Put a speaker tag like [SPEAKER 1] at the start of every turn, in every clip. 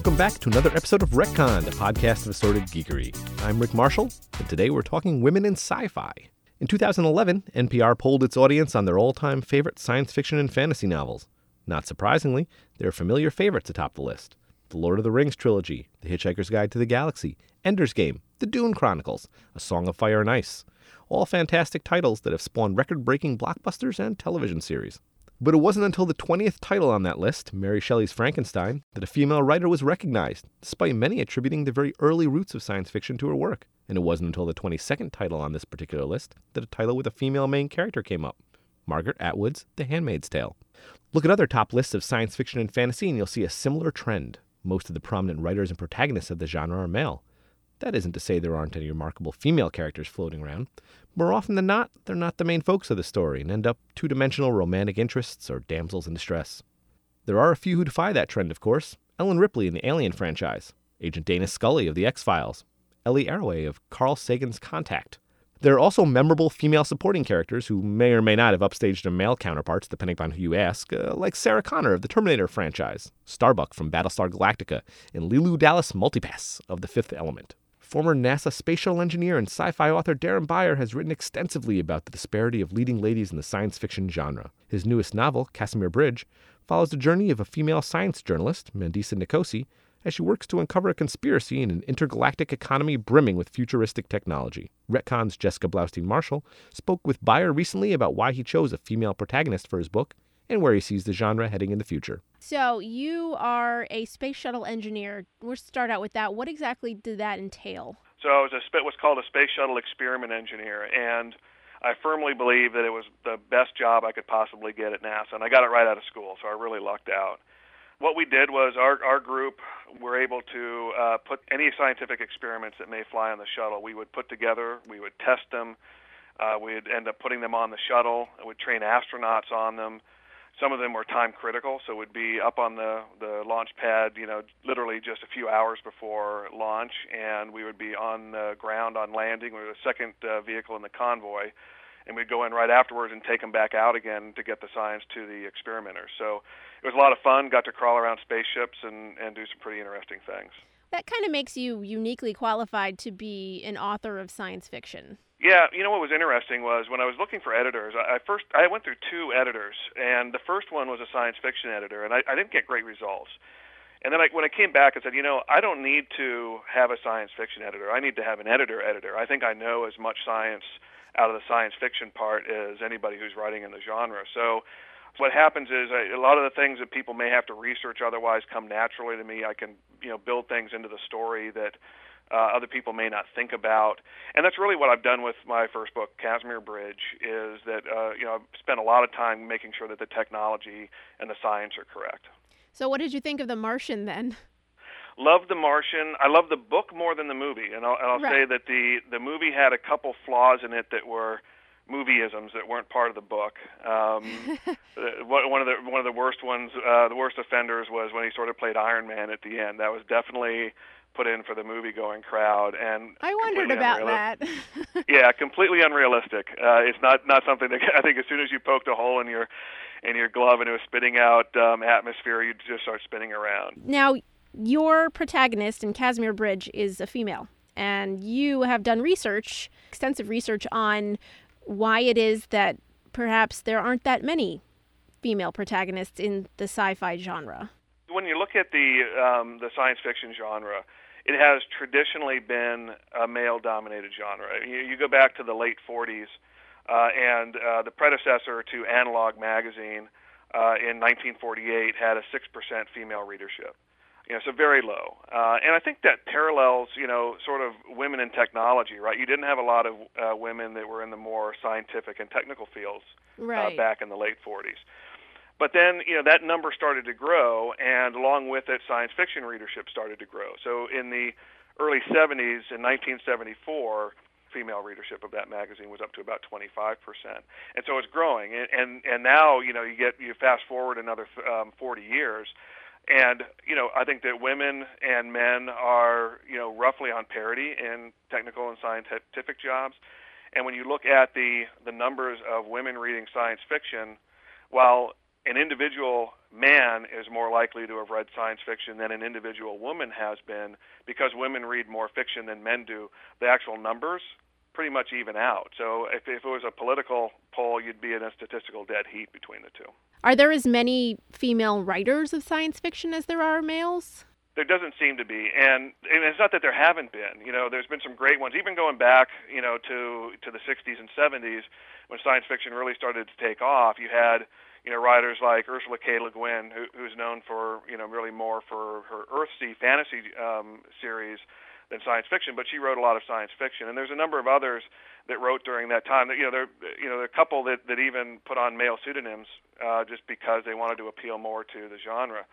[SPEAKER 1] Welcome back to another episode of Retcon, the podcast of assorted geekery. I'm Rick Marshall, and today we're talking women in sci fi. In 2011, NPR polled its audience on their all time favorite science fiction and fantasy novels. Not surprisingly, there are familiar favorites atop the list The Lord of the Rings trilogy, The Hitchhiker's Guide to the Galaxy, Ender's Game, The Dune Chronicles, A Song of Fire and Ice. All fantastic titles that have spawned record breaking blockbusters and television series. But it wasn't until the 20th title on that list, Mary Shelley's Frankenstein, that a female writer was recognized, despite many attributing the very early roots of science fiction to her work. And it wasn't until the 22nd title on this particular list that a title with a female main character came up Margaret Atwood's The Handmaid's Tale. Look at other top lists of science fiction and fantasy, and you'll see a similar trend. Most of the prominent writers and protagonists of the genre are male. That isn't to say there aren't any remarkable female characters floating around. More often than not, they're not the main folks of the story and end up two dimensional romantic interests or damsels in distress. There are a few who defy that trend, of course Ellen Ripley in the Alien franchise, Agent Dana Scully of The X Files, Ellie Arroway of Carl Sagan's Contact. There are also memorable female supporting characters who may or may not have upstaged their male counterparts, depending upon who you ask, uh, like Sarah Connor of the Terminator franchise, Starbuck from Battlestar Galactica, and Leeloo Dallas Multipass of The Fifth Element. Former NASA space shuttle engineer and sci fi author Darren Beyer has written extensively about the disparity of leading ladies in the science fiction genre. His newest novel, Casimir Bridge, follows the journey of a female science journalist, Mandisa Nkosi, as she works to uncover a conspiracy in an intergalactic economy brimming with futuristic technology. Retcon's Jessica Blaustein Marshall spoke with Beyer recently about why he chose a female protagonist for his book and where he sees the genre heading in the future.
[SPEAKER 2] So, you are a space shuttle engineer. We'll start out with that. What exactly did that entail?
[SPEAKER 3] So, I was a what's called a space shuttle experiment engineer, and I firmly believe that it was the best job I could possibly get at NASA, and I got it right out of school, so I really lucked out. What we did was our our group were able to uh, put any scientific experiments that may fly on the shuttle. We would put together, we would test them, uh, we'd end up putting them on the shuttle, we'd train astronauts on them some of them were time critical, so would be up on the the launch pad, you know, literally just a few hours before launch, and we would be on the ground on landing. We were the second uh, vehicle in the convoy, and we'd go in right afterwards and take them back out again to get the science to the experimenters. So it was a lot of fun. Got to crawl around spaceships and and do some pretty interesting things.
[SPEAKER 2] That kind of makes you uniquely qualified to be an author of science fiction.
[SPEAKER 3] Yeah, you know what was interesting was when I was looking for editors. I first I went through two editors, and the first one was a science fiction editor, and I, I didn't get great results. And then I, when I came back, I said, you know, I don't need to have a science fiction editor. I need to have an editor editor. I think I know as much science out of the science fiction part as anybody who's writing in the genre. So what happens is I, a lot of the things that people may have to research otherwise come naturally to me. I can you know build things into the story that uh, other people may not think about. And that's really what I've done with my first book, Casimir Bridge, is that uh, you know I've spent a lot of time making sure that the technology and the science are correct.
[SPEAKER 2] So, what did you think of The Martian then?
[SPEAKER 3] Love The Martian. I love the book more than the movie, and I'll, and I'll right. say that the the movie had a couple flaws in it that were movieisms that weren't part of the book. Um, one of the one of the worst ones, uh, the worst offenders was when he sort of played Iron Man at the end. That was definitely put in for the movie going crowd and
[SPEAKER 2] I wondered about that.
[SPEAKER 3] yeah, completely unrealistic. Uh, it's not not something that I think as soon as you poked a hole in your in your glove and it was spitting out um, atmosphere, you'd just start spinning around.
[SPEAKER 2] Now, your protagonist in Casimir Bridge is a female, and you have done research, extensive research on why it is that perhaps there aren't that many female protagonists in the sci-fi genre.
[SPEAKER 3] When you look at the um, the science fiction genre, it has traditionally been a male-dominated genre. You, you go back to the late 40s, uh, and uh, the predecessor to Analog magazine uh, in 1948 had a six percent female readership. You know, so very low. Uh, and I think that parallels, you know, sort of women in technology, right? You didn't have a lot of uh, women that were in the more scientific and technical fields
[SPEAKER 2] uh, right.
[SPEAKER 3] uh, back in the late 40s. But then, you know, that number started to grow, and along with it, science fiction readership started to grow. So in the early 70s, in 1974, female readership of that magazine was up to about 25 percent, and so it's growing. And, and and now, you know, you get you fast forward another um, 40 years, and you know, I think that women and men are you know roughly on parity in technical and scientific jobs. And when you look at the the numbers of women reading science fiction, while an individual man is more likely to have read science fiction than an individual woman has been because women read more fiction than men do. The actual numbers pretty much even out. So if, if it was a political poll, you'd be in a statistical dead heat between the two.
[SPEAKER 2] Are there as many female writers of science fiction as there are males?
[SPEAKER 3] There doesn't seem to be, and, it's not that there haven't been. You know, there's been some great ones, even going back, you know, to to the 60s and 70s when science fiction really started to take off. You had you know writers like Ursula K. Le Guin, who, who's known for you know really more for her Earthsea fantasy um, series than science fiction, but she wrote a lot of science fiction. And there's a number of others that wrote during that time. That you know, there you know, there are a couple that that even put on male pseudonyms uh, just because they wanted to appeal more to the genre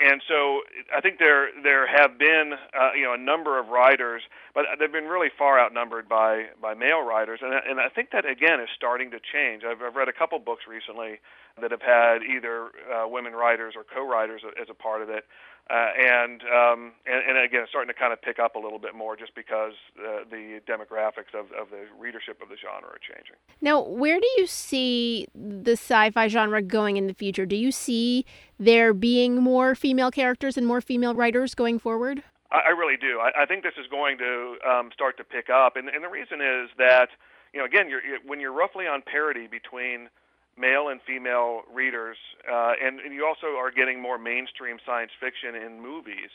[SPEAKER 3] and so I think there there have been uh, you know a number of writers, but they've been really far outnumbered by by male writers, and and I think that again is starting to change. I've, I've read a couple books recently that have had either uh, women writers or co-writers as a part of it, uh, and, um, and and again, it's starting to kind of pick up a little bit more just because uh, the demographics of, of the readership of the genre are changing.
[SPEAKER 2] Now, where do you see the sci-fi genre going in the future? Do you see there being more female characters and more female writers going forward?
[SPEAKER 3] I, I really do. I, I think this is going to um, start to pick up, and, and the reason is that you know, again, you're, when you're roughly on parity between male and female readers, uh, and, and you also are getting more mainstream science fiction in movies,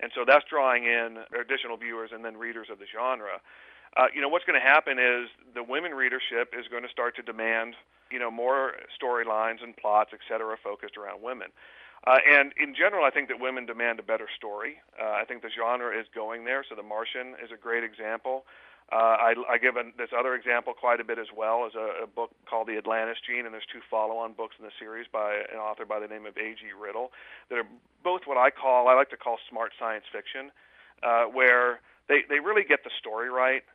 [SPEAKER 3] and so that's drawing in additional viewers and then readers of the genre. Uh, you know what's going to happen is the women readership is going to start to demand you know more storylines and plots, et cetera, focused around women. Uh, and in general, I think that women demand a better story. Uh, I think the genre is going there. So The Martian is a great example. Uh, I, I give an, this other example quite a bit as well as a, a book called The Atlantis Gene, and there's two follow-on books in the series by an author by the name of A.G. Riddle that are both what I call, I like to call smart science fiction, uh, where they, they really get the story right,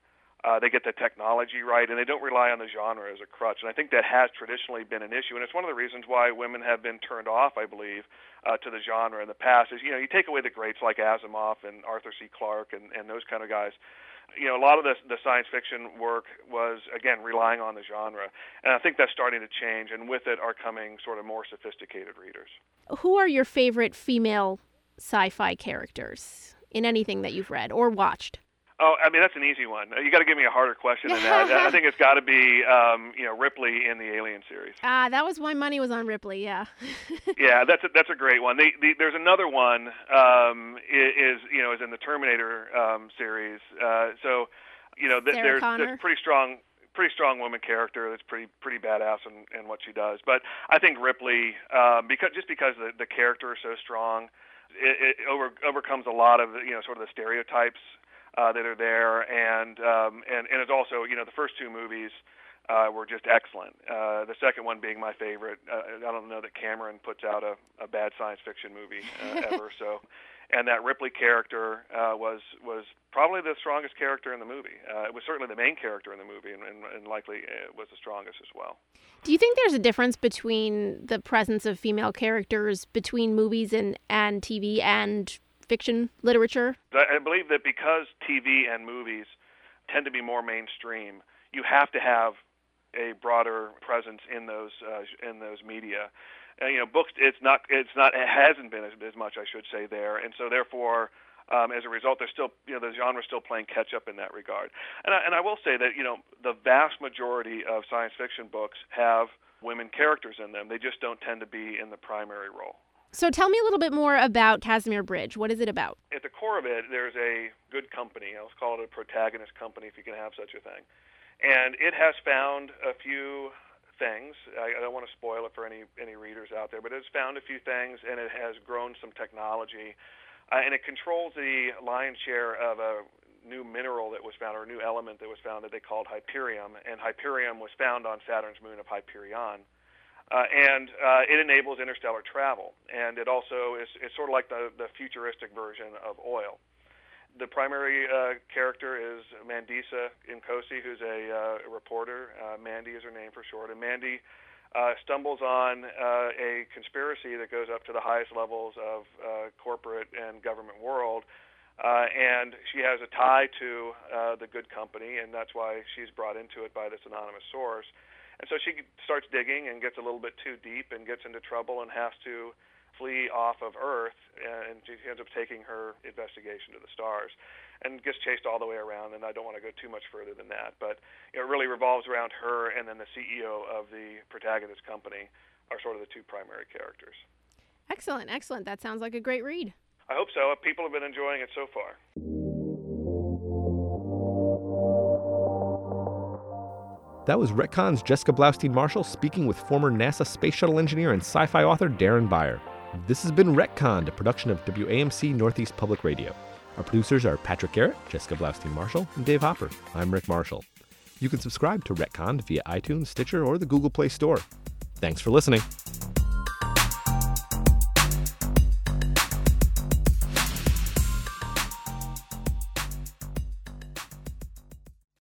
[SPEAKER 3] uh, they get the technology right, and they don't rely on the genre as a crutch. And I think that has traditionally been an issue, and it's one of the reasons why women have been turned off, I believe, uh, to the genre in the past. Is you know you take away the greats like Asimov and Arthur C. Clarke and, and those kind of guys you know, a lot of the, the science fiction work was, again, relying on the genre. And I think that's starting to change, and with it are coming sort of more sophisticated readers.
[SPEAKER 2] Who are your favorite female sci fi characters in anything that you've read or watched?
[SPEAKER 3] Oh, I mean that's an easy one. You got to give me a harder question than that. I think it's got to be, um, you know, Ripley in the Alien series.
[SPEAKER 2] Ah, that was my money was on Ripley. Yeah.
[SPEAKER 3] yeah, that's a, that's a great one. The, the, there's another one um, is you know is in the Terminator um, series. Uh, so, you know, th- there's, there's pretty strong pretty strong woman character that's pretty pretty badass in, in what she does. But I think Ripley, um, because just because the the character is so strong, it, it over, overcomes a lot of you know sort of the stereotypes uh, that are there, and um, and and it's also you know the first two movies uh, were just excellent. Uh, the second one being my favorite. Uh, I don't know that Cameron puts out a, a bad science fiction movie uh, ever. so, and that Ripley character uh, was was probably the strongest character in the movie. Uh, it was certainly the main character in the movie, and, and, and likely it was the strongest as well.
[SPEAKER 2] Do you think there's a difference between the presence of female characters between movies and and TV and fiction literature?
[SPEAKER 3] I believe that because TV and movies tend to be more mainstream, you have to have a broader presence in those uh, in those media. And, you know, books it's not it's not it hasn't been as, as much I should say there, and so therefore. Um, as a result, there's still, you know, the genre's still playing catch up in that regard. And I, and I will say that, you know, the vast majority of science fiction books have women characters in them. They just don't tend to be in the primary role.
[SPEAKER 2] So tell me a little bit more about Casimir Bridge. What is it about?
[SPEAKER 3] At the core of it, there's a good company. Let's call it a protagonist company if you can have such a thing. And it has found a few things. I, I don't want to spoil it for any any readers out there, but it's found a few things, and it has grown some technology, uh, and it controls the lion's share of a new mineral that was found, or a new element that was found that they called Hyperium, and Hyperium was found on Saturn's moon of Hyperion. Uh, and uh, it enables interstellar travel, and it also is it's sort of like the, the futuristic version of oil. The primary uh, character is Mandisa Nkosi, who's a uh, reporter. Uh, Mandy is her name for short, and Mandy uh, stumbles on a conspiracy that goes up to the highest levels of corporate and government world. And she has a tie to the good company, and that's why she's brought into it by this anonymous source. And so she starts digging and gets a little bit too deep and gets into trouble and has to flee off of Earth, uh, and she ends up taking her investigation to the stars, and gets chased all the way around. And I don't want to go too much further than that, but it really revolves around her and then the CEO of the protagonist company are sort of the two primary characters.
[SPEAKER 2] Excellent, excellent. That sounds like a great read.
[SPEAKER 3] I hope so. People have been enjoying it so far.
[SPEAKER 1] That was Retcon's Jessica Blaustein Marshall speaking with former NASA space shuttle engineer and sci fi author Darren Beyer. This has been Retcon, a production of WAMC Northeast Public Radio. Our producers are Patrick Garrett, Jessica Blaustein Marshall, and Dave Hopper. I'm Rick Marshall. You can subscribe to Retcon via iTunes, Stitcher, or the Google Play Store. Thanks for listening.